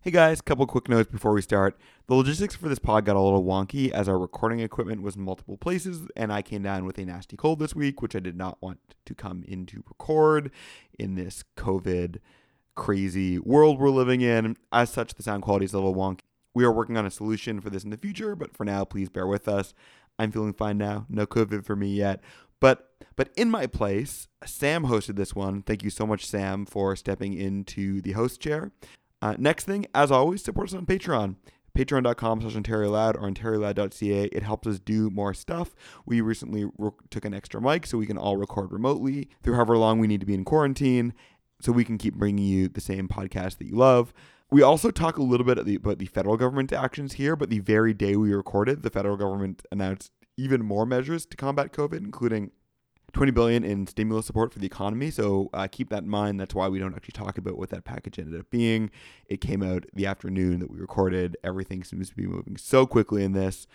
Hey guys, couple quick notes before we start. The logistics for this pod got a little wonky as our recording equipment was in multiple places, and I came down with a nasty cold this week, which I did not want to come in to record in this COVID crazy world we're living in. As such, the sound quality is a little wonky. We are working on a solution for this in the future, but for now, please bear with us. I'm feeling fine now. No COVID for me yet. But but in my place, Sam hosted this one. Thank you so much, Sam, for stepping into the host chair. Uh, next thing, as always, support us on Patreon. Patreon.com slash Ontario Loud or OntarioLoud.ca. It helps us do more stuff. We recently re- took an extra mic so we can all record remotely through however long we need to be in quarantine so we can keep bringing you the same podcast that you love. We also talk a little bit about the federal government actions here, but the very day we recorded, the federal government announced even more measures to combat COVID, including 20 billion in stimulus support for the economy. So uh, keep that in mind. That's why we don't actually talk about what that package ended up being. It came out the afternoon that we recorded. Everything seems to be moving so quickly in this.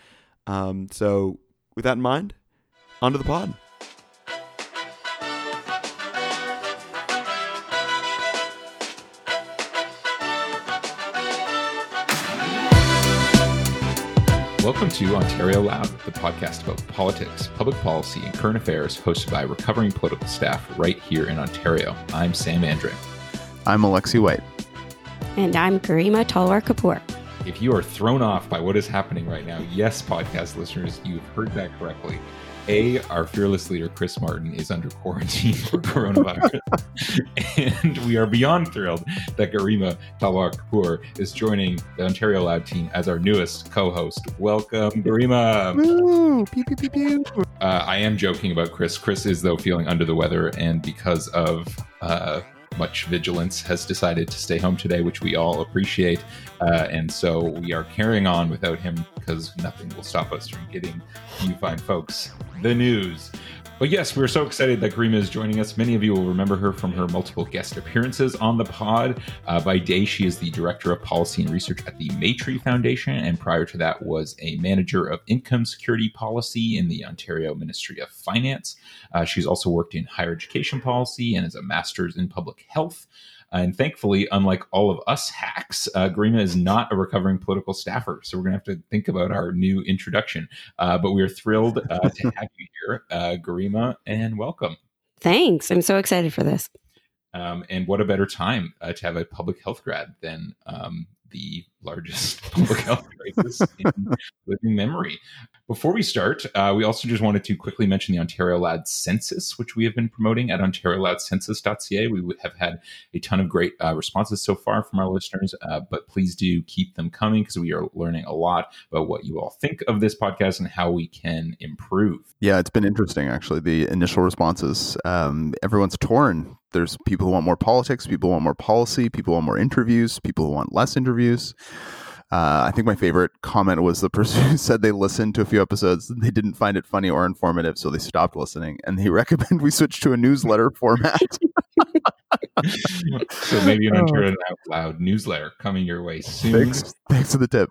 Um, so with that in mind, onto the pod. Welcome to Ontario Loud, the podcast about politics, public policy, and current affairs, hosted by recovering political staff right here in Ontario. I'm Sam Andre. I'm Alexi White. And I'm Garima Talwar Kapoor. If you are thrown off by what is happening right now, yes, podcast listeners, you've heard that correctly. A, our fearless leader, Chris Martin, is under quarantine for coronavirus. and we are beyond thrilled that Garima Talwar Kapoor is joining the Ontario Loud team as our newest co host. Welcome, Garima. Woo! Pew, pew, pew, pew. Uh, I am joking about Chris. Chris is, though, feeling under the weather, and because of uh, much vigilance, has decided to stay home today, which we all appreciate. Uh, and so we are carrying on without him because nothing will stop us from getting you fine folks the news. But yes, we're so excited that Garima is joining us. Many of you will remember her from her multiple guest appearances on the pod. Uh, by day, she is the director of policy and research at the Maytree Foundation, and prior to that, was a manager of income security policy in the Ontario Ministry of Finance. Uh, she's also worked in higher education policy and is a master's in public health. And thankfully, unlike all of us hacks, uh, is not a recovering political staffer. So we're going to have to think about our new introduction. Uh, but we are thrilled uh, to have you here, uh, and welcome. Thanks. I'm so excited for this. Um, and what a better time uh, to have a public health grad than um, the largest public health crisis in living memory. Before we start, uh, we also just wanted to quickly mention the Ontario Loud Census, which we have been promoting at OntarioLoudCensus.ca. We have had a ton of great uh, responses so far from our listeners, uh, but please do keep them coming because we are learning a lot about what you all think of this podcast and how we can improve. Yeah, it's been interesting actually. The initial responses, um, everyone's torn. There's people who want more politics, people who want more policy, people who want more interviews, people who want less interviews. Uh, I think my favorite comment was the person who said they listened to a few episodes, they didn't find it funny or informative, so they stopped listening, and they recommend we switch to a newsletter format. so maybe you'll turn an Ontario Out Loud newsletter coming your way soon. Thanks, thanks for the tip.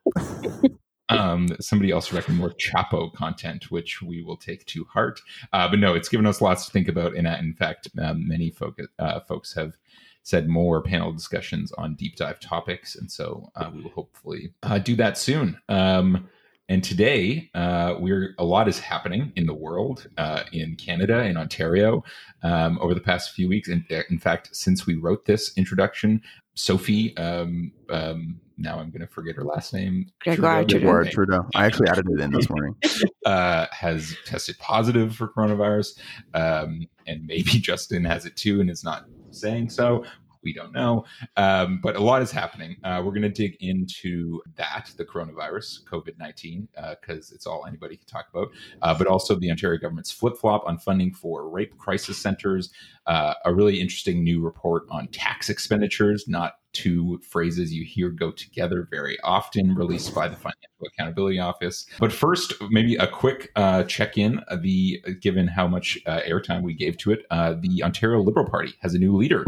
Um, somebody else recommended more Chapo content, which we will take to heart. Uh, but no, it's given us lots to think about, and uh, in fact, um, many folk, uh, folks have said more panel discussions on deep dive topics. And so uh, we will hopefully uh, do that soon. Um, and today, uh, we're a lot is happening in the world, uh, in Canada, in Ontario, um, over the past few weeks. And in fact, since we wrote this introduction, Sophie, um, um, now I'm going to forget her last name. Gregoire Trudeau. Trudeau. Trudeau. I actually added it in this morning. uh, has tested positive for coronavirus, um, and maybe Justin has it too, and is not saying so. We don't know. Um, but a lot is happening. Uh, we're going to dig into that, the coronavirus, COVID 19, because uh, it's all anybody can talk about, uh, but also the Ontario government's flip flop on funding for rape crisis centers, uh, a really interesting new report on tax expenditures, not two phrases you hear go together very often, released by the Financial Accountability Office. But first, maybe a quick uh, check in. The given how much uh, airtime we gave to it, uh, the Ontario Liberal Party has a new leader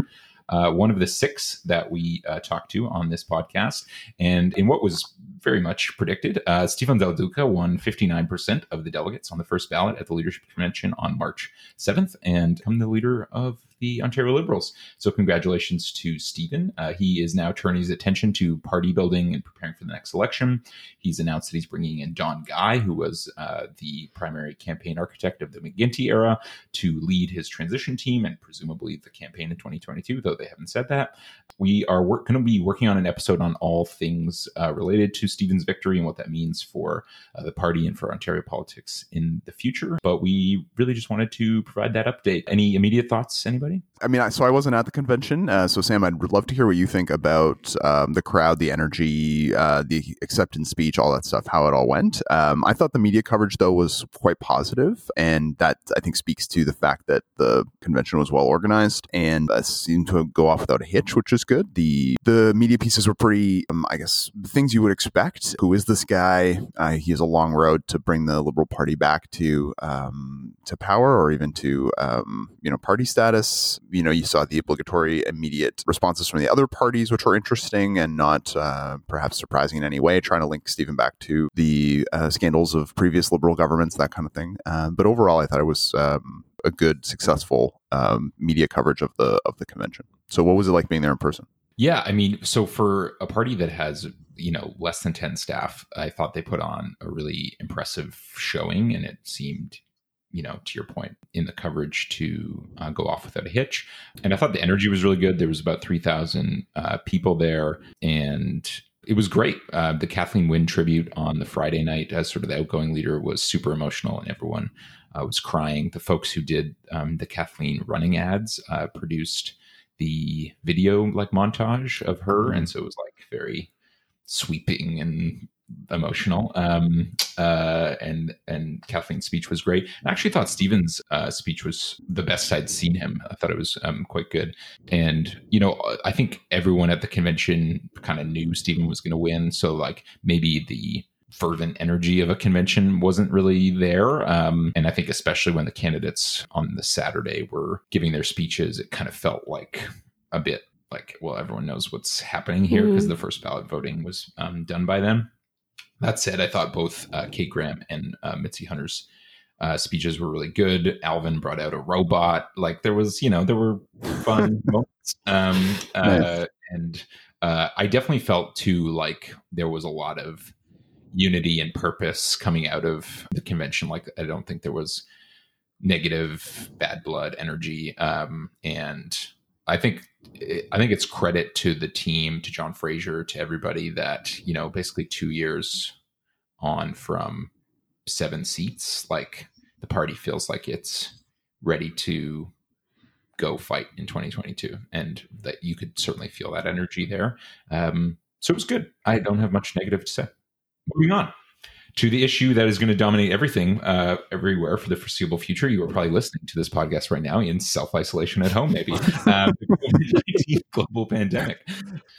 uh, one of the six that we uh, talked to on this podcast. And in what was very much predicted, uh, Steven Del Duca won 59% of the delegates on the first ballot at the leadership convention on March 7th and become the leader of the Ontario Liberals. So, congratulations to Steven. Uh, he is now turning his attention to party building and preparing for the next election. He's announced that he's bringing in Don Guy, who was uh, the primary campaign architect of the McGuinty era, to lead his transition team and presumably the campaign in 2022, though they haven't said that. We are going to be working on an episode on all things uh, related to Steven's victory and what that means for uh, the party and for Ontario politics in the future. But we really just wanted to provide that update. Any immediate thoughts, anybody? I mean, I, so I wasn't at the convention. Uh, so, Sam, I'd love to hear what you think about um, the crowd, the energy, uh, the acceptance speech, all that stuff, how it all went. Um, I thought the media coverage, though, was quite positive, and that I think speaks to the fact that the convention was well organized and uh, seemed to go off without a hitch, which is good. The the media pieces were pretty, um, I guess, things you would expect. Who is this guy? Uh, he has a long road to bring the Liberal Party back to um, to power, or even to um, you know party status you know, you saw the obligatory immediate responses from the other parties, which were interesting and not uh, perhaps surprising in any way, trying to link Steven back to the uh, scandals of previous liberal governments, that kind of thing. Um, but overall, I thought it was um, a good, successful um, media coverage of the of the convention. So, what was it like being there in person? Yeah, I mean, so for a party that has you know less than 10 staff i thought they put on a really impressive showing and it seemed you know, to your point, in the coverage to uh, go off without a hitch. And I thought the energy was really good. There was about 3,000 uh, people there, and it was great. Uh, the Kathleen Wynne tribute on the Friday night as sort of the outgoing leader was super emotional, and everyone uh, was crying. The folks who did um, the Kathleen running ads uh, produced the video like montage of her, and so it was like very sweeping and emotional. Um, uh, and and Kathleen's speech was great. I actually thought Steven's uh, speech was the best I'd seen him. I thought it was um, quite good. And you know, I think everyone at the convention kind of knew Steven was going to win. So like maybe the fervent energy of a convention wasn't really there. Um, and I think especially when the candidates on the Saturday were giving their speeches, it kind of felt like a bit like well everyone knows what's happening here because mm-hmm. the first ballot voting was um, done by them that said, I thought both uh, Kate Graham and uh, Mitzie Hunter's uh, speeches were really good. Alvin brought out a robot. Like there was, you know, there were fun moments. Um, uh, nice. And uh, I definitely felt too like there was a lot of unity and purpose coming out of the convention. Like I don't think there was negative bad blood energy. Um, and I think I think it's credit to the team, to John Fraser, to everybody that you know, basically two years on from seven seats, like the party feels like it's ready to go fight in 2022, and that you could certainly feel that energy there. Um, so it was good. I don't have much negative to say. Moving on to the issue that is going to dominate everything uh, everywhere for the foreseeable future. You are probably listening to this podcast right now in self isolation at home, maybe. Um, global pandemic.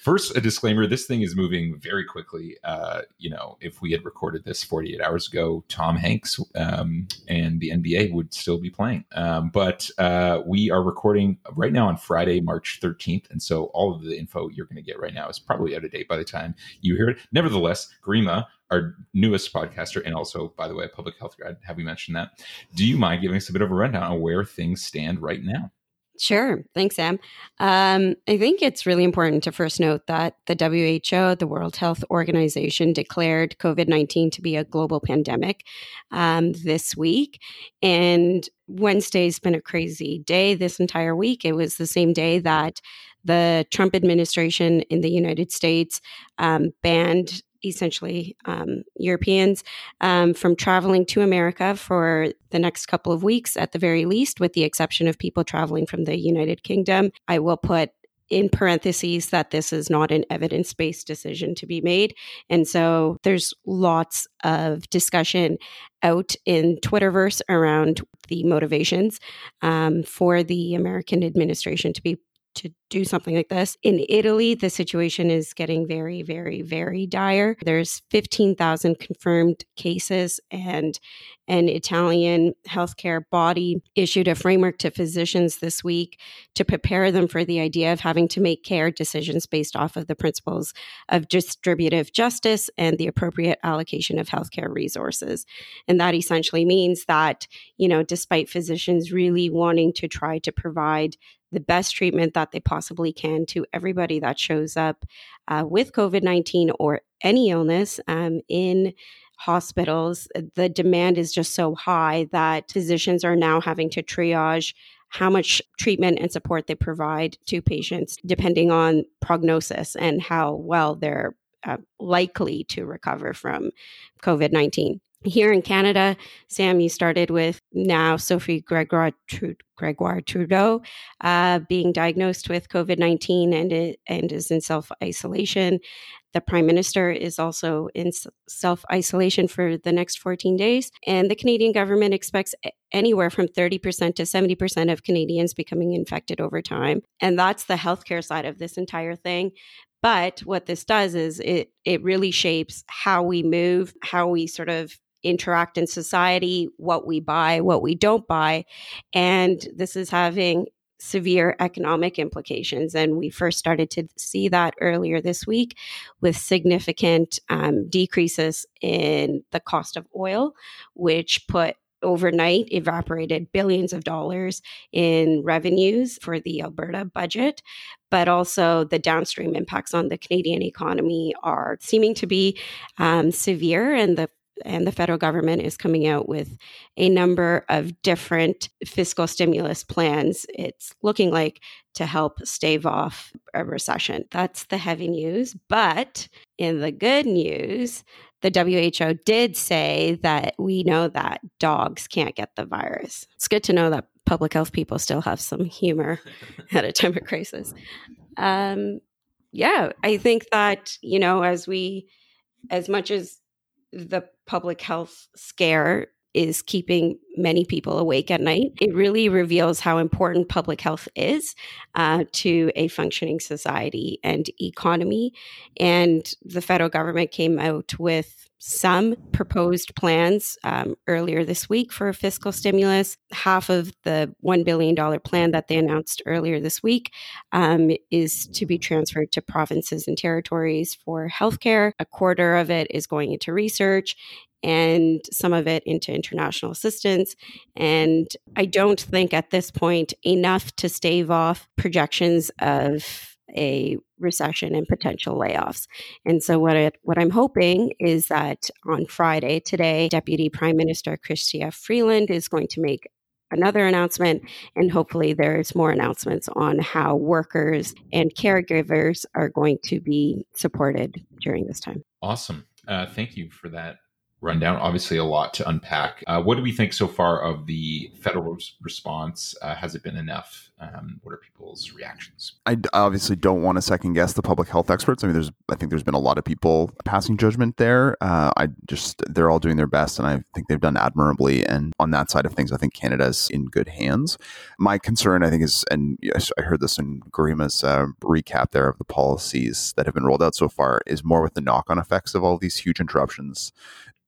First, a disclaimer: this thing is moving very quickly. Uh, you know, if we had recorded this 48 hours ago, Tom Hanks um, and the NBA would still be playing. Um, but uh, we are recording right now on Friday, March 13th, and so all of the info you're going to get right now is probably out of date by the time you hear it. Nevertheless, Garima our newest podcaster and also, by the way, a public health grad. Have we mentioned that? Do you mind giving us a bit of a rundown on where things stand right now? Sure. Thanks, Sam. Um, I think it's really important to first note that the WHO, the World Health Organization, declared COVID 19 to be a global pandemic um, this week. And Wednesday's been a crazy day this entire week. It was the same day that the Trump administration in the United States um, banned essentially um, Europeans um, from traveling to America for the next couple of weeks, at the very least, with the exception of people traveling from the United Kingdom. I will put in parentheses that this is not an evidence based decision to be made. And so there's lots of discussion out in Twitterverse around the motivations um, for the American administration to be to do something like this. In Italy, the situation is getting very, very, very dire. There's 15,000 confirmed cases, and an Italian healthcare body issued a framework to physicians this week to prepare them for the idea of having to make care decisions based off of the principles of distributive justice and the appropriate allocation of healthcare resources. And that essentially means that, you know, despite physicians really wanting to try to provide the best treatment that they possibly can to everybody that shows up uh, with COVID 19 or any illness um, in hospitals. The demand is just so high that physicians are now having to triage how much treatment and support they provide to patients depending on prognosis and how well they're uh, likely to recover from COVID 19. Here in Canada, Sam, you started with now Sophie Gregoire, Gregoire Trudeau uh, being diagnosed with COVID 19 and, and is in self isolation. The prime minister is also in self isolation for the next 14 days. And the Canadian government expects anywhere from 30% to 70% of Canadians becoming infected over time. And that's the healthcare side of this entire thing. But what this does is it it really shapes how we move, how we sort of interact in society, what we buy, what we don't buy. And this is having severe economic implications. And we first started to see that earlier this week with significant um, decreases in the cost of oil, which put overnight evaporated billions of dollars in revenues for the Alberta budget. But also, the downstream impacts on the Canadian economy are seeming to be um, severe, and the and the federal government is coming out with a number of different fiscal stimulus plans. It's looking like to help stave off a recession. That's the heavy news. But in the good news, the WHO did say that we know that dogs can't get the virus. It's good to know that public health people still have some humor at a time of crisis. Um, yeah, I think that, you know, as we, as much as the public health scare is keeping many people awake at night. It really reveals how important public health is uh, to a functioning society and economy. And the federal government came out with some proposed plans um, earlier this week for fiscal stimulus. Half of the $1 billion plan that they announced earlier this week um, is to be transferred to provinces and territories for healthcare. A quarter of it is going into research and some of it into international assistance. And I don't think at this point enough to stave off projections of a recession and potential layoffs. And so what it, what I'm hoping is that on Friday today Deputy Prime Minister Chrystia Freeland is going to make another announcement and hopefully there's more announcements on how workers and caregivers are going to be supported during this time. Awesome. Uh, thank you for that rundown. Obviously, a lot to unpack. Uh, what do we think so far of the federal response? Uh, has it been enough? Um, what are people's reactions? I obviously don't want to second guess the public health experts. I mean, there's I think there's been a lot of people passing judgment there. Uh, I just they're all doing their best, and I think they've done admirably. And on that side of things, I think Canada's in good hands. My concern, I think, is, and I heard this in Garima's uh, recap there of the policies that have been rolled out so far, is more with the knock-on effects of all these huge interruptions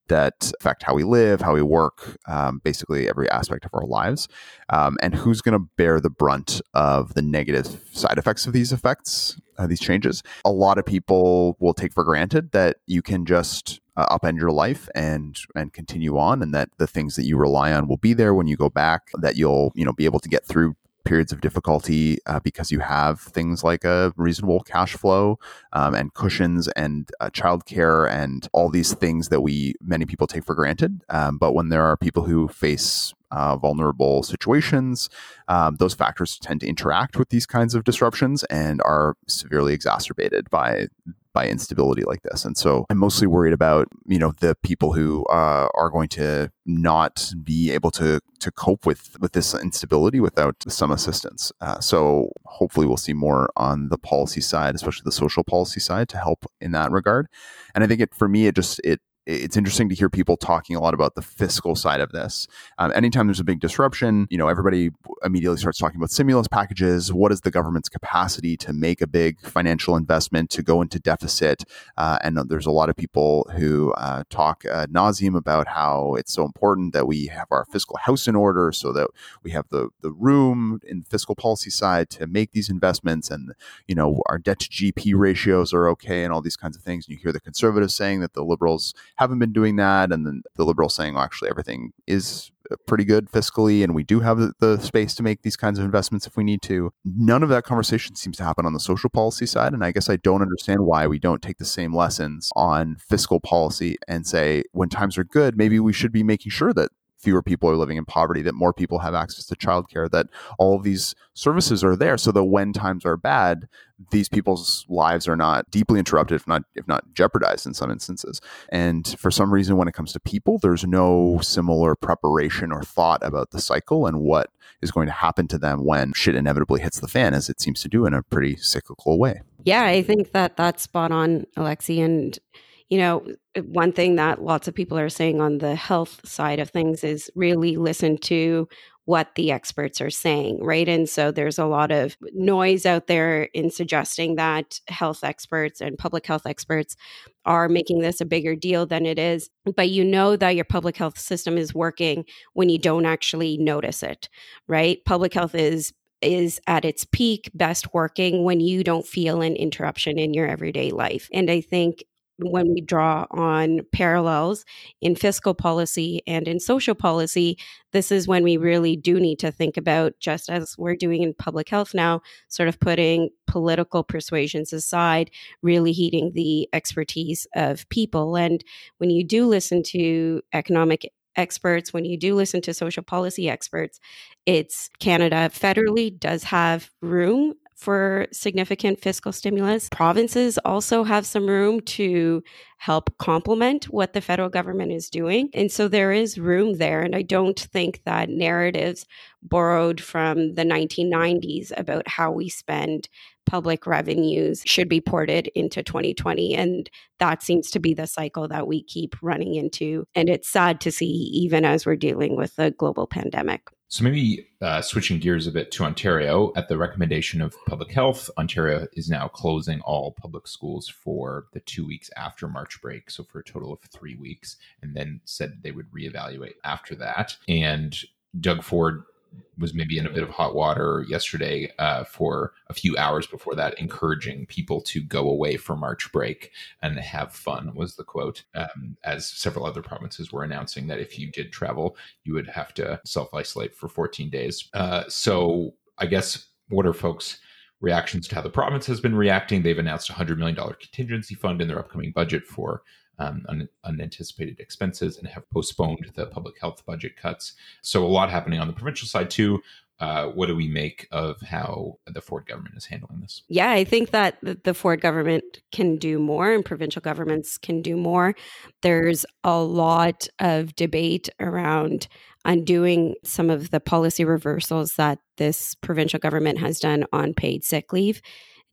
that affect how we live, how we work, um, basically every aspect of our lives. Um, and who's going to bear the brunt of the negative side effects of these effects, uh, these changes? A lot of people will take for granted that you can just uh, upend your life and and continue on, and that the things that you rely on will be there when you go back. That you'll you know be able to get through periods of difficulty uh, because you have things like a reasonable cash flow um, and cushions and uh, childcare and all these things that we many people take for granted. Um, but when there are people who face uh, vulnerable situations, um, those factors tend to interact with these kinds of disruptions and are severely exacerbated by by instability like this. And so I'm mostly worried about, you know, the people who uh, are going to not be able to to cope with with this instability without some assistance. Uh, so hopefully we'll see more on the policy side, especially the social policy side to help in that regard. And I think it for me it just it it's interesting to hear people talking a lot about the fiscal side of this. Um, anytime there's a big disruption, you know, everybody immediately starts talking about stimulus packages. What is the government's capacity to make a big financial investment to go into deficit? Uh, and there's a lot of people who uh, talk uh, nauseum about how it's so important that we have our fiscal house in order, so that we have the the room in fiscal policy side to make these investments, and you know, our debt to GP ratios are okay, and all these kinds of things. And you hear the conservatives saying that the liberals haven't been doing that, and then the liberals saying, "Well, actually, everything is uh, pretty good fiscally and we do have the space to make these kinds of investments if we need to. None of that conversation seems to happen on the social policy side. And I guess I don't understand why we don't take the same lessons on fiscal policy and say, when times are good, maybe we should be making sure that fewer people are living in poverty, that more people have access to childcare, that all of these services are there so that when times are bad, these people's lives are not deeply interrupted, if not if not jeopardized in some instances. And for some reason, when it comes to people, there's no similar preparation or thought about the cycle and what is going to happen to them when shit inevitably hits the fan, as it seems to do in a pretty cyclical way. Yeah, I think that that's spot on, Alexi, and you know, uh, one thing that lots of people are saying on the health side of things is really listen to what the experts are saying, right? And so there's a lot of noise out there in suggesting that health experts and public health experts are making this a bigger deal than it is. But you know that your public health system is working when you don't actually notice it, right? Public health is is at its peak best working when you don't feel an interruption in your everyday life. And I think when we draw on parallels in fiscal policy and in social policy, this is when we really do need to think about, just as we're doing in public health now, sort of putting political persuasions aside, really heeding the expertise of people. And when you do listen to economic experts, when you do listen to social policy experts, it's Canada federally does have room for significant fiscal stimulus. Provinces also have some room to help complement what the federal government is doing. And so there is room there. And I don't think that narratives borrowed from the 1990s about how we spend public revenues should be ported into 2020. And that seems to be the cycle that we keep running into. And it's sad to see, even as we're dealing with a global pandemic. So maybe uh, switching gears a bit to Ontario, at the recommendation of Public Health, Ontario is now closing all public schools for the two weeks after March break, so for a total of three weeks, and then said they would reevaluate after that. And Doug Ford was maybe in a bit of hot water yesterday uh, for a few hours before that, encouraging people to go away for March break and have fun, was the quote. Um, as several other provinces were announcing that if you did travel, you would have to self isolate for 14 days. Uh, so, I guess, what are folks' reactions to how the province has been reacting? They've announced a $100 million contingency fund in their upcoming budget for um, un- unanticipated expenses and have postponed the public health budget cuts. So a lot happening on the provincial side too. Uh, what do we make of how the Ford government is handling this? Yeah, I think that the Ford government can do more and provincial governments can do more. There's a lot of debate around undoing some of the policy reversals that this provincial government has done on paid sick leave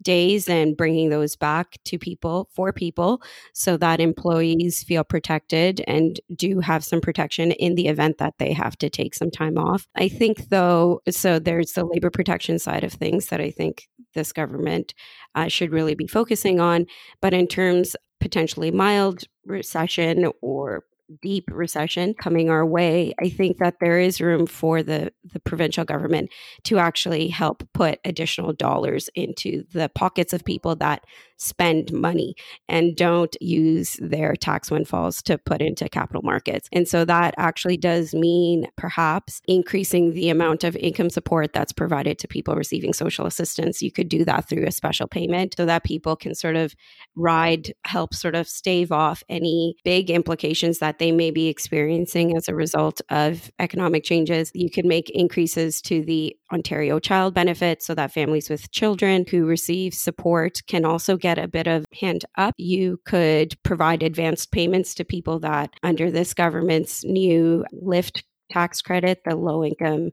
days and bringing those back to people for people so that employees feel protected and do have some protection in the event that they have to take some time off. I think, though, so there's the labor protection side of things that I think this government uh, should really be focusing on. But in terms potentially mild recession or deep recession coming our way, I think that there is room for the, the provincial government to actually help put additional dollars into the pockets of people that spend money and don't use their tax windfalls to put into capital markets. And so that actually does mean perhaps increasing the amount of income support that's provided to people receiving social assistance. You could do that through a special payment so that people can sort of ride, help sort of stave off any big implications that they may be experiencing as a result of economic changes. You could make increases to the Ontario Child Benefit so that families with children who receive support can also get a bit of hand up. You could provide advanced payments to people that, under this government's new LIFT tax credit, the low income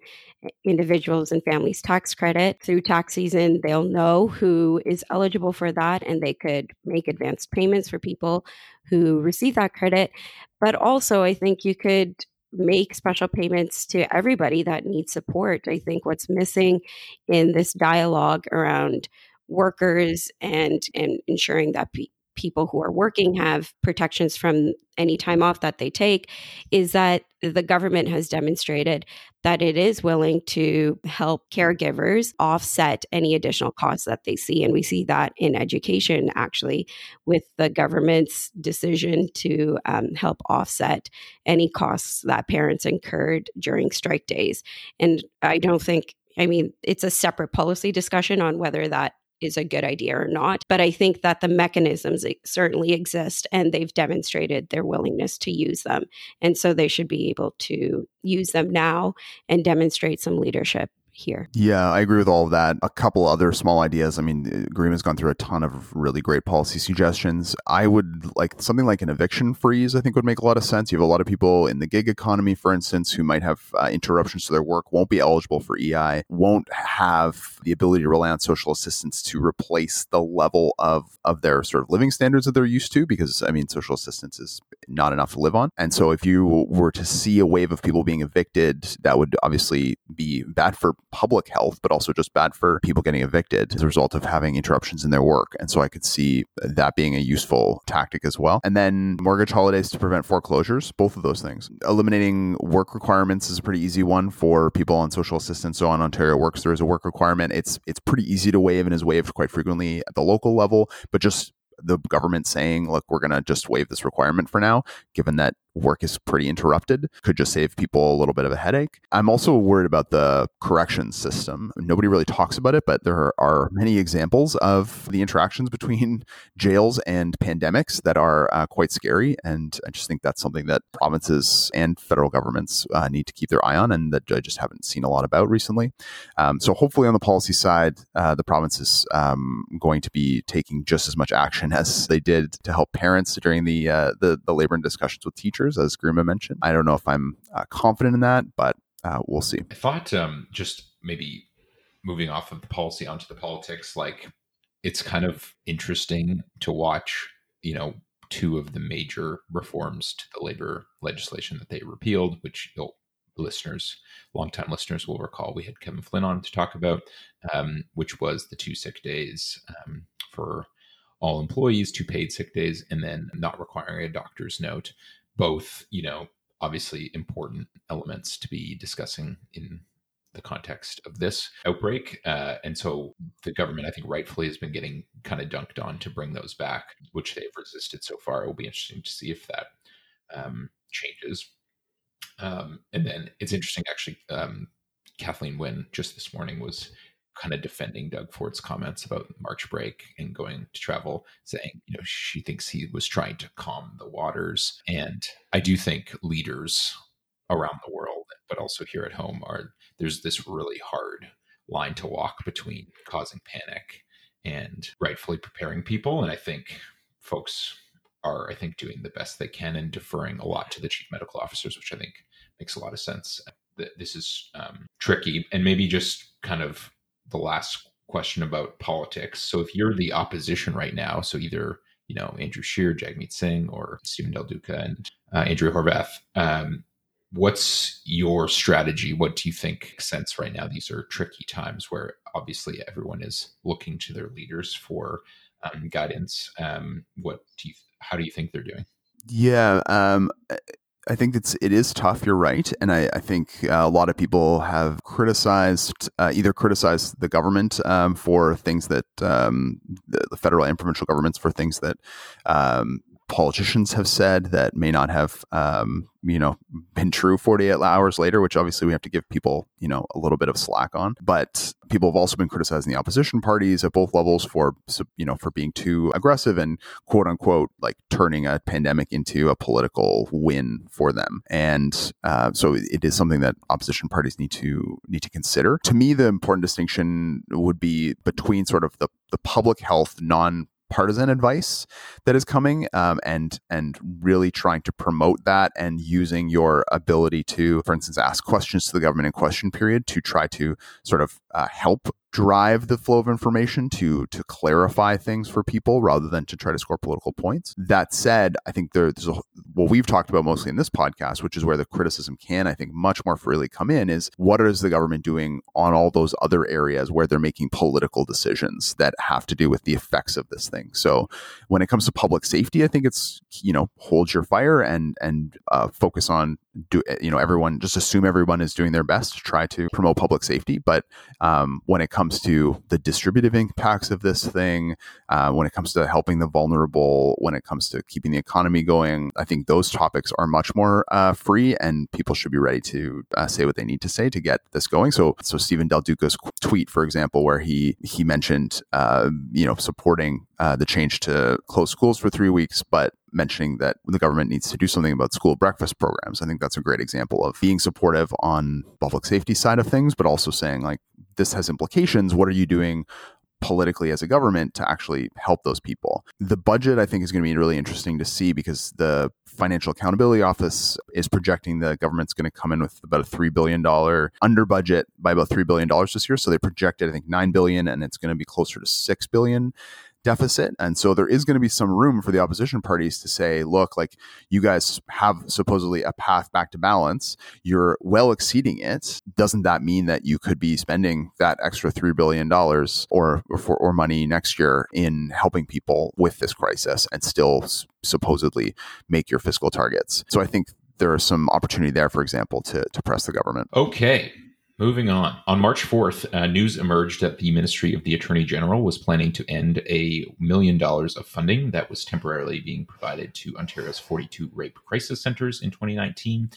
individuals and families tax credit. Through tax season, they'll know who is eligible for that and they could make advanced payments for people who receive that credit. But also, I think you could make special payments to everybody that needs support. I think what's missing in this dialogue around workers and and ensuring that people who are working have protections from any time off that they take is that the government has demonstrated that it is willing to help caregivers offset any additional costs that they see. And we see that in education, actually, with the government's decision to um, help offset any costs that parents incurred during strike days. And I don't think I mean, it's a separate policy discussion on whether that is a good idea or not. But I think that the mechanisms certainly exist and they've demonstrated their willingness to use them. And so they should be able to use them now and demonstrate some leadership here. Yeah, I agree with all of that. A couple other small ideas. I mean, Garima has gone through a ton of really great policy suggestions. I would like something like an eviction freeze, I think would make a lot of sense. You have a lot of people in the gig economy, for instance, who might have uh, interruptions to their work, won't be eligible for EI, won't have the ability to rely on social assistance to replace the level of, of their sort of living standards that they're used to, because, I mean, social assistance is not enough to live on. And so if you were to see a wave of people being evicted, that would obviously be bad for public health, but also just bad for people getting evicted as a result of having interruptions in their work. And so I could see that being a useful tactic as well. And then mortgage holidays to prevent foreclosures, both of those things. Eliminating work requirements is a pretty easy one for people on social assistance. So on Ontario Works, there is a work requirement. It's it's pretty easy to waive and is waived quite frequently at the local level, but just the government saying, look, we're going to just waive this requirement for now, given that work is pretty interrupted could just save people a little bit of a headache. I'm also worried about the correction system. Nobody really talks about it, but there are many examples of the interactions between jails and pandemics that are uh, quite scary. And I just think that's something that provinces and federal governments uh, need to keep their eye on and that I just haven't seen a lot about recently. Um, so hopefully on the policy side, uh, the province is um, going to be taking just as much action as they did to help parents during the, uh, the, the labor and discussions with teachers as Garima mentioned. I don't know if I'm uh, confident in that, but uh, we'll see. I thought um, just maybe moving off of the policy onto the politics, like it's kind of interesting to watch, you know, two of the major reforms to the labor legislation that they repealed, which listeners, longtime listeners will recall we had Kevin Flynn on to talk about, um, which was the two sick days um, for all employees, two paid sick days, and then not requiring a doctor's note both, you know, obviously important elements to be discussing in the context of this outbreak. Uh, and so the government, I think, rightfully has been getting kind of dunked on to bring those back, which they've resisted so far. It will be interesting to see if that um, changes. Um, and then it's interesting, actually, um, Kathleen Wynne just this morning was kind of defending Doug Ford's comments about March break and going to travel, saying, you know, she thinks he was trying to calm the waters. And I do think leaders around the world, but also here at home, are there's this really hard line to walk between causing panic and rightfully preparing people. And I think folks are, I think, doing the best they can and deferring a lot to the chief medical officers, which I think makes a lot of sense. This is um, tricky and maybe just kind of the last question about politics. So if you're the opposition right now, so either you know Andrew Scheer, Jagmeet Singh, or Steven Del Duca and uh, Andrea Horwath, um, what's your strategy? What do you think makes sense right now? These are tricky times where obviously everyone is looking to their leaders for um, guidance. Um, what do you? How do you think they're doing? Yeah, um, I think it's it is tough. You're right, and I, I think uh, a lot of people have criticized uh, either criticized the government um, for things that um, the, the, federal and provincial governments for things that um, politicians have said that may not have um, you know been true 48 hours later which obviously we have to give people you know a little bit of slack on. But people have also been criticizing the opposition parties at both levels for you know for being too aggressive and quote unquote like turning a pandemic into a political win for them. And uh, so it is something that opposition parties need to need to consider. To me the important distinction would be between sort of the the public health non partisan advice that is coming um, and and really trying to promote that and using your ability to for instance ask questions to the government in question period to try to sort of uh, help drive the flow of information to to clarify things for people rather than to try to score political points. That said, I think there's a, what we've talked about mostly in this podcast, which is where the criticism can, I think, much more freely come in, is what is the government doing on all those other areas where they're making political decisions that have to do with the effects of this thing. So when it comes to public safety, I think it's you know hold your fire and and uh, focus on do you know everyone just assume everyone is doing their best to try to promote public safety. But um, when it comes to the distributive impacts of this thing uh, when it comes to helping the vulnerable when it comes to keeping the economy going i think those topics are much more uh, free and people should be ready to uh, say what they need to say to get this going. So so steven del duca's tweet for example where he he mentioned uh, you know supporting uh, the change to close schools for three weeks, but mentioning that the government needs to do something about school breakfast programs. I think that's a great example of being supportive on public safety side of things, but also saying like this has implications. What are you doing politically as a government to actually help those people. The budget, I think, is going to be really interesting to see because the Financial Accountability Office is projecting the government's going to come in with about a $3 billion under budget by about $3 billion this year. So they projected, I think, 9 billion and it's going to be closer to $6 billion deficit. And so there is going to be some room for the opposition parties to say, look, like you guys have supposedly a path back to balance. You're well exceeding it. Doesn't that mean that you could be spending that extra $3 billion or, or, for, or money next year in helping people with this crisis and still supposedly make your fiscal targets? So I think there is some opportunity there, for example, to, to press the government. Okay. Moving on. On March 4th, uh, news emerged that the Ministry of the Attorney General was planning to end a million dollars of funding that was temporarily being provided to Ontario's 42 rape crisis centers in 2019.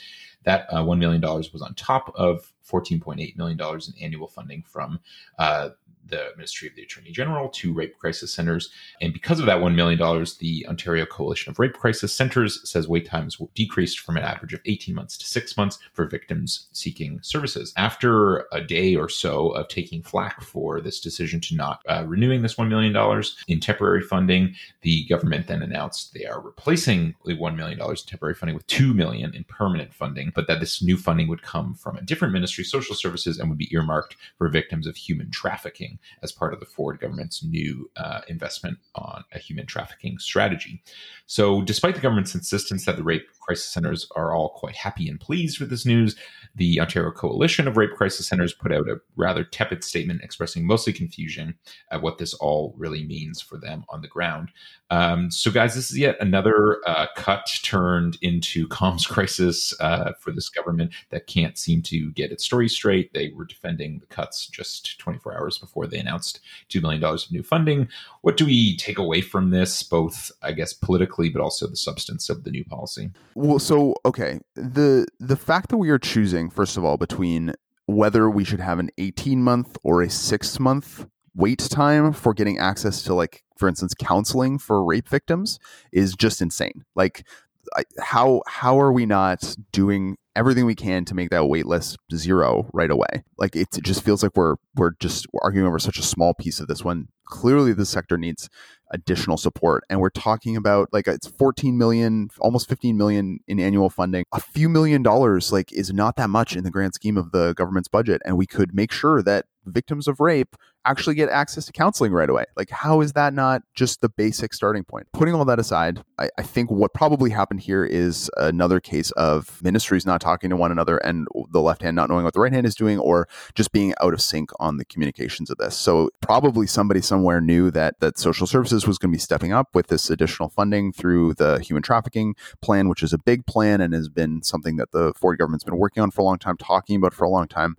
That uh, $1 million was on top of $14.8 million in annual funding from uh, the Ministry of the Attorney General to rape crisis centers. And because of that $1 million, the Ontario Coalition of Rape Crisis Centers says wait times will decreased from an average of 18 months to six months for victims seeking services. After a day or so of taking flack for this decision to not uh, renewing this $1 million in temporary funding, the government then announced they are replacing the $1 million in temporary funding with 2 million in permanent funding, but that this new funding would come from a different ministry, social services, and would be earmarked for victims of human trafficking as part of the Ford government's new uh, investment on a human trafficking strategy. So, despite the government's insistence that the rape crisis centers are all quite happy and pleased with this news, the Ontario Coalition of Rape Crisis Centers put out a rather tepid statement expressing mostly confusion at what this all really means for them on the ground. Um, so, guys, this is yet another uh, cut turned into comms crisis uh, for this government that can't seem to get its story straight. They were defending the cuts just 24 hours before they announced $2 million of new funding. What do we take away from this, both, I guess, politically, but also the substance of the new policy? Well, so okay, the the fact that we are choosing first of all between whether we should have an 18 month or a 6 month wait time for getting access to like for instance counseling for rape victims is just insane. Like I, how how are we not doing everything we can to make that wait list zero right away? Like it just feels like we're we're just arguing over such a small piece of this when clearly the sector needs additional support. And we're talking about like it's 14 million almost 15 million in annual funding. A few million dollars like is not that much in the grand scheme of the government's budget. And we could make sure that victims of rape actually get access to counseling right away. Like, how is that not just the basic starting point? Putting all that aside, I, I, think what probably happened here is another case of ministries not talking to one another and the left hand not knowing what the right hand is doing or just being out of sync on the communications of this. So, probably somebody somewhere knew that, that social services was going to be stepping up with this additional funding through the human trafficking plan, which is a big plan and has been something that the Ford government's been working on for a long time, talking about for a long time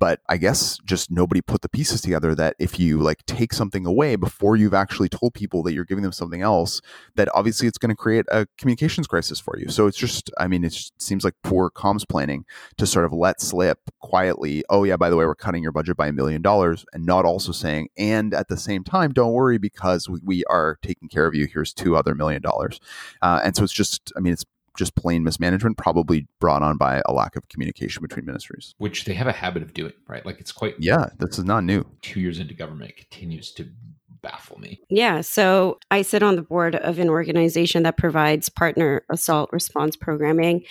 but i guess just nobody put the pieces together that if you like take something away before you've actually told people that you're giving them something else that obviously it's going to create a communications crisis for you. So it's just i mean it seems like poor comms planning to sort of let slip quietly oh yeah by the way we're cutting your budget by a million dollars and not also saying and at the same time don't worry because we, we are taking care of you here's two other million dollars. Uh, and so it's just i mean it's just plain mismanagement, probably brought on by a lack of communication between ministries. Which they have a habit of doing, right? Like it's quite. Yeah, this is not new. Two years into government, it continues to baffle me. Yeah. So I sit on the board of an organization that provides partner assault response programming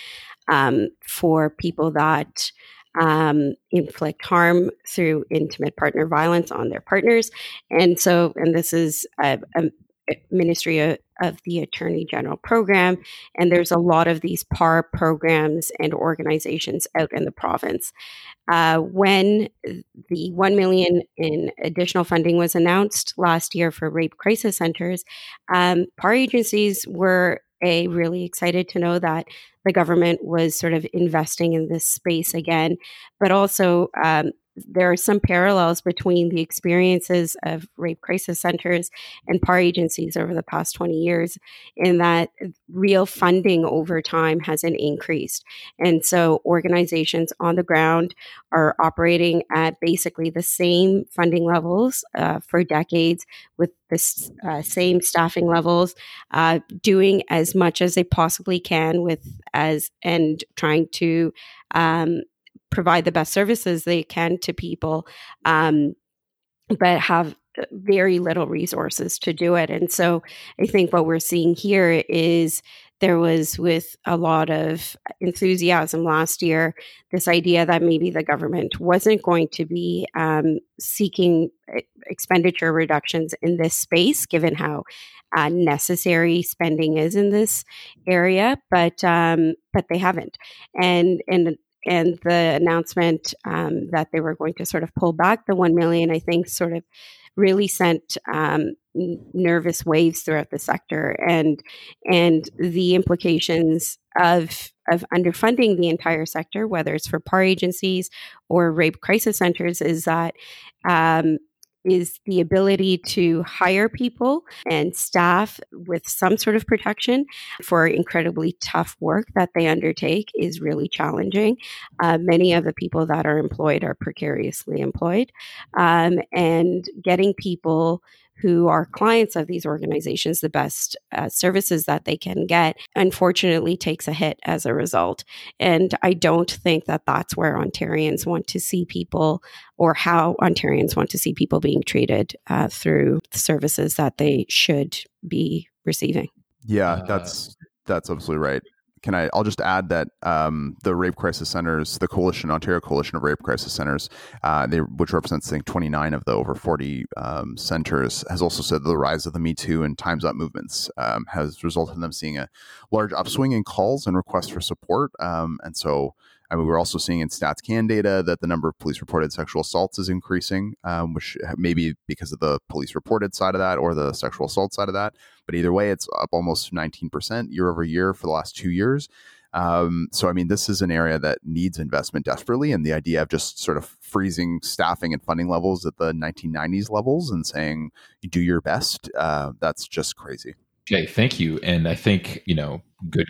um, for people that um, inflict harm through intimate partner violence on their partners. And so, and this is a, a Ministry of, the Attorney General program. And there's a lot of these PAR programs and organizations out in the province. Uh, when the 1 million in additional funding was announced last year for rape crisis centers, um, PAR agencies were a really excited to know that the government was sort of investing in this space again, but also um, there are some parallels between the experiences of rape crisis centers and PAR agencies over the past 20 years in that real funding over time hasn't increased. And so organizations on the ground are operating at basically the same funding levels uh, for decades with the uh, same staffing levels, uh, doing as much as they possibly can with as and trying to um, provide the best services they can to people, um, but have very little resources to do it. And so I think what we're seeing here is there was, with a lot of enthusiasm last year, this idea that maybe the government wasn't going to be um, seeking expenditure reductions in this space, given how uh, necessary spending is in this area, but um, but they haven't, and and and the announcement um, that they were going to sort of pull back the 1 million, I think, sort of really sent um, nervous waves throughout the sector and and the implications of of underfunding the entire sector, whether it's for PAR agencies or rape crisis centers, is that um, is the ability to hire people and staff with some sort of protection for incredibly tough work that they undertake is really challenging. Uh, many of the people that are employed are precariously employed, um, and getting people who are clients of these organizations the best uh, services that they can get unfortunately takes a hit as a result. And i don't think that that's where ontarians want to see people or how ontarians want to see people being treated uh, through the services that they should be receiving. Yeah uh, that's that's absolutely right can I? I'll just add that um, the rape crisis centers, the coalition, Ontario Coalition of Rape Crisis Centers, uh, they, which represents I think 29 of the over 40 um, centers, has also said the rise of the Me Too and Times Up movements um, has resulted in them seeing a large upswing in calls and requests for support, um, and so I mean, we're also seeing in Stats Can data that the number of police reported sexual assaults is increasing, um, which maybe because of the police reported side of that or the sexual assault side of that. But either way, it's up almost 19% year over year for the last two years. Um, so, I mean, this is an area that needs investment desperately. And the idea of just sort of freezing staffing and funding levels at the 1990s levels and saying, do your best, uh, that's just crazy. Okay, thank you. And I think, you know, good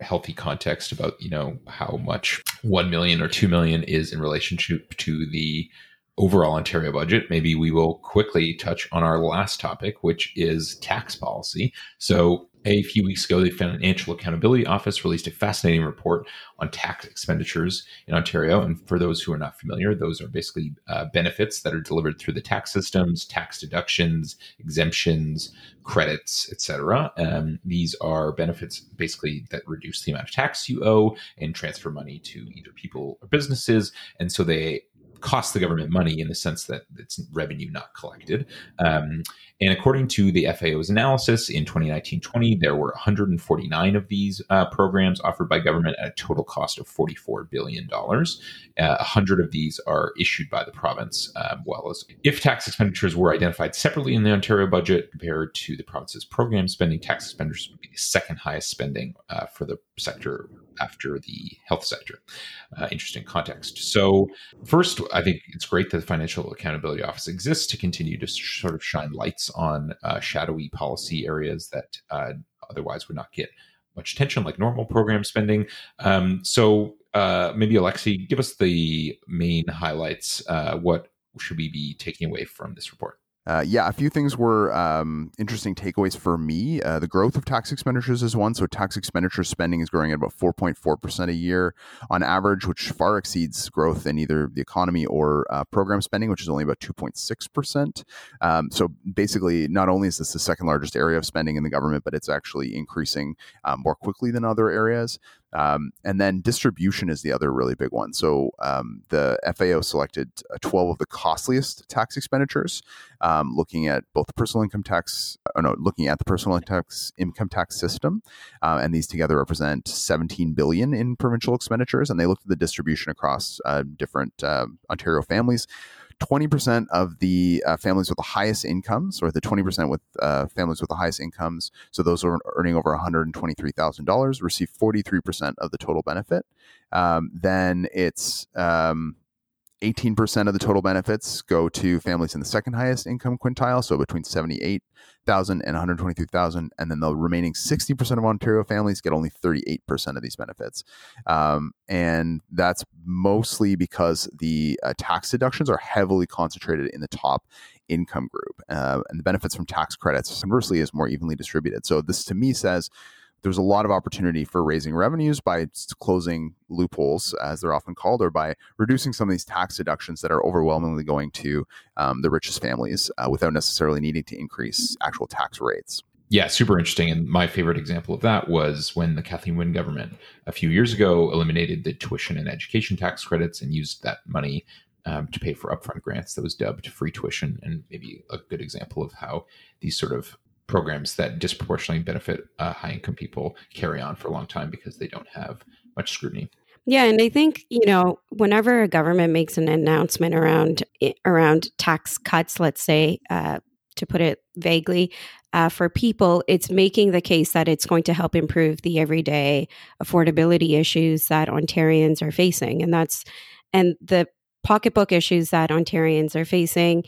healthy context about you know how much 1 million or 2 million is in relationship to the overall Ontario budget, maybe we will quickly touch on our last topic, which is tax policy. So, a few weeks ago, the Financial Accountability Office released a fascinating report on tax expenditures in Ontario. And for those who are not familiar, those are basically uh, benefits that are delivered through the tax systems, tax deductions, exemptions, credits, etc. Um, these are benefits basically that reduce the amount of tax you owe and transfer money to either people or businesses. And so they cost the government money in the sense that it's revenue not collected. Um, and according to the FAO's analysis in 2019 20, there were 149 of these uh, programs offered by government at a total cost of $44 billion. Uh, 100 of these are issued by the province, um, well as if tax expenditures were identified separately in the Ontario budget compared to the province's program spending, tax expenditures would be the second highest spending uh, for the sector after the health sector. Uh, interesting context. So, first, I think it's great that the Financial Accountability Office exists to continue to sort of shine lights on uh, shadowy policy areas that uh, otherwise would not get much attention, like normal program spending. Um, so, uh, maybe Alexi, give us the main highlights. Uh, what should we be taking away from this report? Uh, yeah, a few things were um, interesting takeaways for me. Uh, the growth of tax expenditures is one. So, tax expenditure spending is growing at about 4.4% a year on average, which far exceeds growth in either the economy or uh, program spending, which is only about 2.6%. Um, so, basically, not only is this the second largest area of spending in the government, but it's actually increasing uh, more quickly than other areas. Um, and then distribution is the other really big one. So um, the FAO selected uh, 12 of the costliest tax expenditures, um, looking at both the personal income tax, or no, looking at the personal tax income tax system, uh, and these together represent 17 billion in provincial expenditures. And they looked at the distribution across uh, different uh, Ontario families. 20% of the uh, families with the highest incomes, or the 20% with uh, families with the highest incomes, so those are earning over $123,000, receive 43% of the total benefit. Um, then it's um, 18% of the total benefits go to families in the second highest income quintile, so between 78,000 and 123,000, and then the remaining 60% of Ontario families get only 38% of these benefits. Um, and that's mostly because the uh, tax deductions are heavily concentrated in the top income group, uh, and the benefits from tax credits conversely is more evenly distributed. So this to me says there's a lot of opportunity for raising revenues by closing loopholes, as they're often called, or by reducing some of these tax deductions that are overwhelmingly going to um, the richest families uh, without necessarily needing to increase actual tax rates. Yeah, super interesting. And my favorite example of that was when the Kathleen Wynne government a few years ago eliminated the tuition and education tax credits and used that money um, to pay for upfront grants that was dubbed free tuition. And maybe a good example of how these sort of programs that disproportionately benefit uh, high income people carry on for a long time because they don't have much scrutiny. Yeah, and I think you know whenever a government makes an announcement around around tax cuts, let's say, uh, to put it vaguely, uh, for people, it's making the case that it's going to help improve the everyday affordability issues that Ontarians are facing, and that's and the pocketbook issues that Ontarians are facing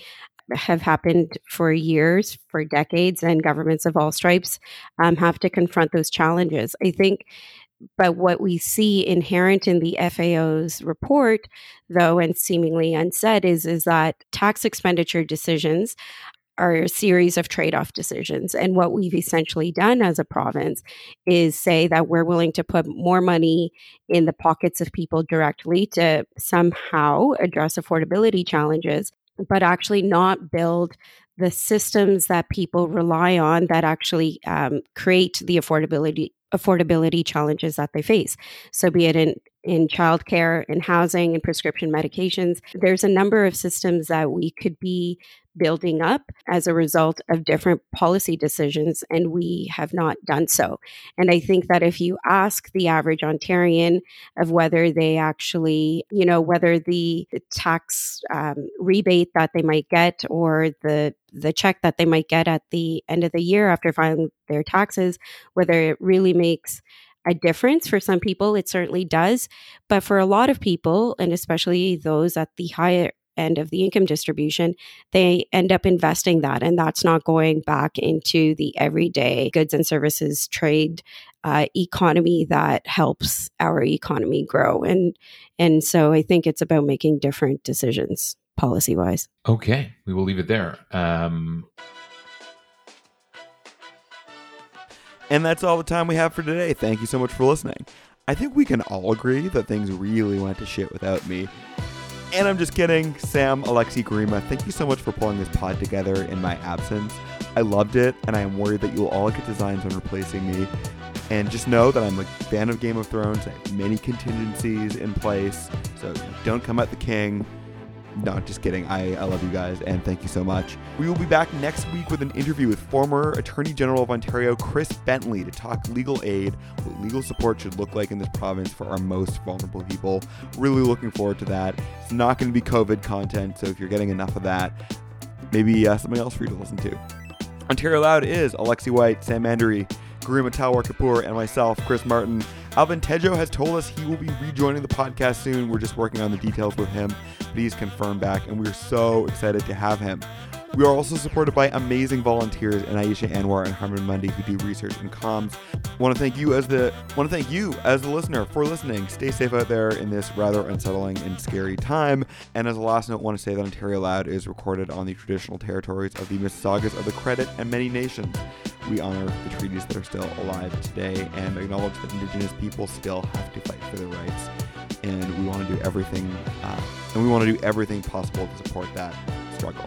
have happened for years, for decades, and governments of all stripes um, have to confront those challenges. I think, but what we see inherent in the FAO's report, though, and seemingly unsaid, is is that tax expenditure decisions are a series of trade off decisions. And what we've essentially done as a province is say that we're willing to put more money in the pockets of people directly to somehow address affordability challenges but actually not build the systems that people rely on that actually um, create the affordability affordability challenges that they face. So, be it in in childcare, in housing, in prescription medications, there's a number of systems that we could be building up as a result of different policy decisions, and we have not done so. And I think that if you ask the average Ontarian of whether they actually, you know, whether the tax um, rebate that they might get or the the check that they might get at the end of the year after filing their taxes, whether it really makes a difference for some people it certainly does but for a lot of people and especially those at the higher end of the income distribution, they end up investing that. And that's not going back into the everyday goods and services trade uh, economy that helps our economy grow. And, and so I think it's about making different decisions policy wise. Okay, we will leave it there. Um... And that's all the time we have for today. Thank you so much for listening. I think we can all agree that things really went to shit without me. And I'm just kidding. Sam, Alexi Garima, thank you so much for pulling this pod together in my absence. I loved it, and I am worried that you'll all get designs on replacing me. And just know that I'm a fan of Game of Thrones. I have many contingencies in place, so don't come at the king. No, just kidding. I, I love you guys and thank you so much. We will be back next week with an interview with former Attorney General of Ontario, Chris Bentley, to talk legal aid, what legal support should look like in this province for our most vulnerable people. Really looking forward to that. It's not going to be COVID content, so if you're getting enough of that, maybe uh, something else for you to listen to. Ontario Loud is Alexi White, Sam Mandery, Garima Talwar Kapoor, and myself, Chris Martin. Alvin Tedjo has told us he will be rejoining the podcast soon. We're just working on the details with him, but he's confirmed back, and we're so excited to have him. We are also supported by amazing volunteers in Aisha Anwar and Harmon Mundy who do research and comms. Want to thank you as the want to thank you as the listener for listening. Stay safe out there in this rather unsettling and scary time. And as a last note, want to say that Ontario Loud is recorded on the traditional territories of the Mississaugas of the Credit and many nations. We honor the treaties that are still alive today and acknowledge that Indigenous people still have to fight for their rights. And we want to do everything, uh, and we want to do everything possible to support that struggle.